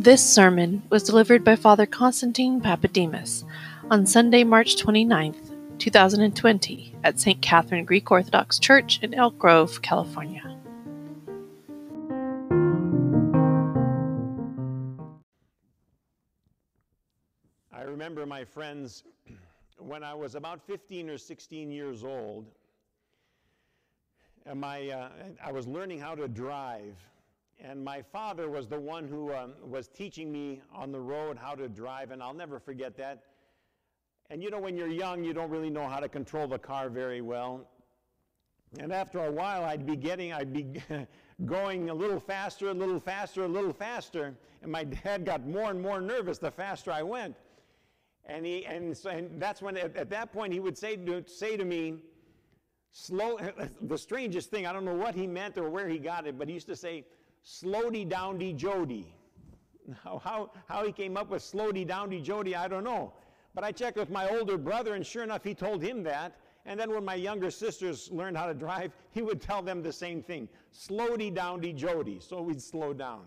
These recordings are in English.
This sermon was delivered by Father Constantine Papademos on Sunday, March 29th, 2020, at St. Catherine Greek Orthodox Church in Elk Grove, California. I remember my friends when I was about 15 or 16 years old, my, uh, I was learning how to drive. And my father was the one who um, was teaching me on the road how to drive, and I'll never forget that. And you know, when you're young, you don't really know how to control the car very well. And after a while, I'd be getting, I'd be going a little faster, a little faster, a little faster. And my dad got more and more nervous the faster I went. And, he, and, so, and that's when, at, at, that point, he would say to, say to me, slow, the strangest thing, I don't know what he meant or where he got it, but he used to say, slowdy downdy jody. Now, how, how he came up with slowdy downdy jody, I don't know. But I checked with my older brother, and sure enough, he told him that. And then when my younger sisters learned how to drive, he would tell them the same thing slowdy downdy jody. So we'd slow down.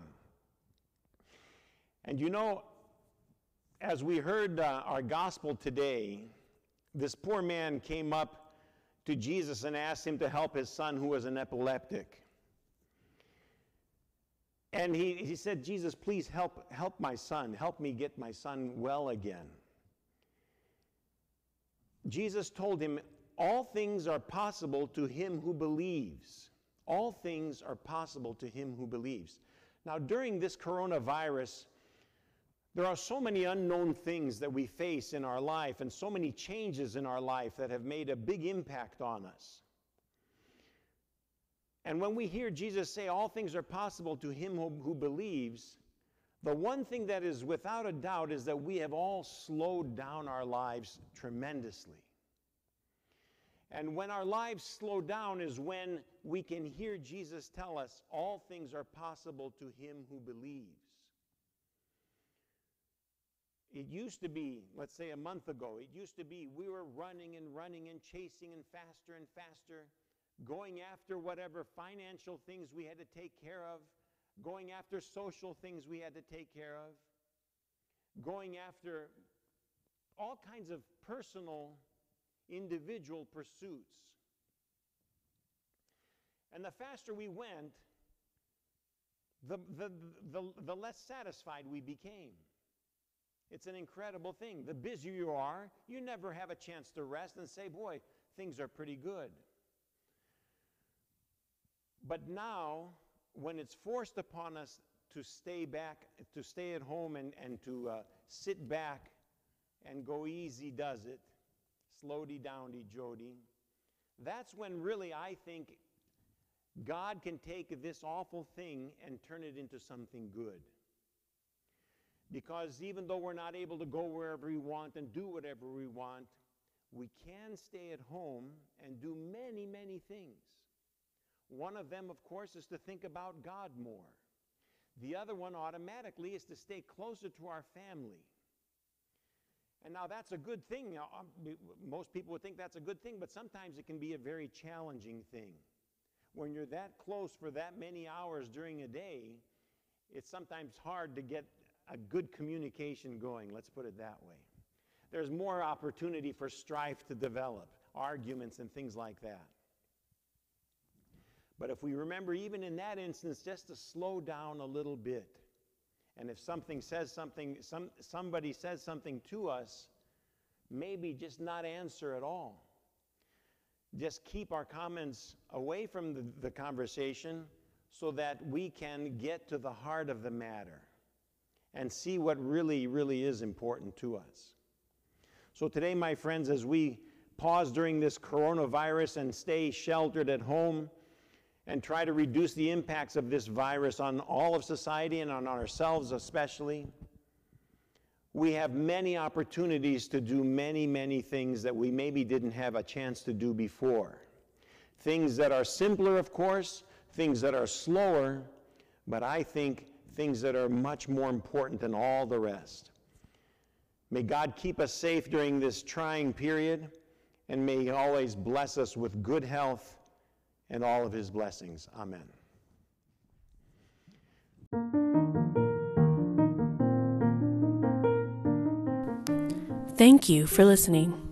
And you know, as we heard uh, our gospel today, this poor man came up to Jesus and asked him to help his son who was an epileptic. And he, he said, Jesus, please help, help my son. Help me get my son well again. Jesus told him, All things are possible to him who believes. All things are possible to him who believes. Now, during this coronavirus, there are so many unknown things that we face in our life and so many changes in our life that have made a big impact on us. And when we hear Jesus say, All things are possible to him who, who, believes, the one thing that is without a doubt is that we have all slowed down our lives tremendously. And when our lives slow down is when we can hear Jesus tell us, All things are possible to him who believes. It used to be, let's say a month ago, it used to be we were running and running and chasing and faster and faster going after whatever financial things we had to take care of, going after social things we had to take care of, going after all kinds of personal, individual pursuits. And the faster we went, the, the, the, the less satisfied we became. It's an incredible thing. The busier you are, you never have a chance to rest and say, boy, things are pretty good. But now, when it's forced upon us to stay back, to stay at home and, and to uh, sit back and go easy does it, slowdy downy Jody, that's when really I think God can take this awful thing and turn it into something good. Because even though we're not able to go wherever we want and do whatever we want, we can stay at home and do many, many things. One of them, of course, is to think about God more. The other one automatically is to stay closer to our family. And now that's a good thing. Um, most people would think that's a good thing, but sometimes it can be a very challenging thing. When you're that close for that many hours during a day, it's sometimes hard to get a good communication going, let's put it that way. There's more opportunity for strife to develop, arguments and things like that. But if we remember, even in that instance, just to slow down a little bit, and if something says something, some, somebody says something to us, maybe just not answer at all. Just keep our comments away from the, the conversation so that we can get to the heart of the matter and see what really, really is important to us. So, today, my friends, as we pause during this coronavirus and stay sheltered at home, and try to reduce the impacts of this virus on all of society and on ourselves especially. We have many opportunities to do many, many things that we maybe didn't have a chance to do before. Things that are simpler, of course, things that are slower, but I think things that are much more important than all the rest. May God keep us safe during this trying period, and may He always bless us with good health and all of his blessings. Amen. Thank you for listening.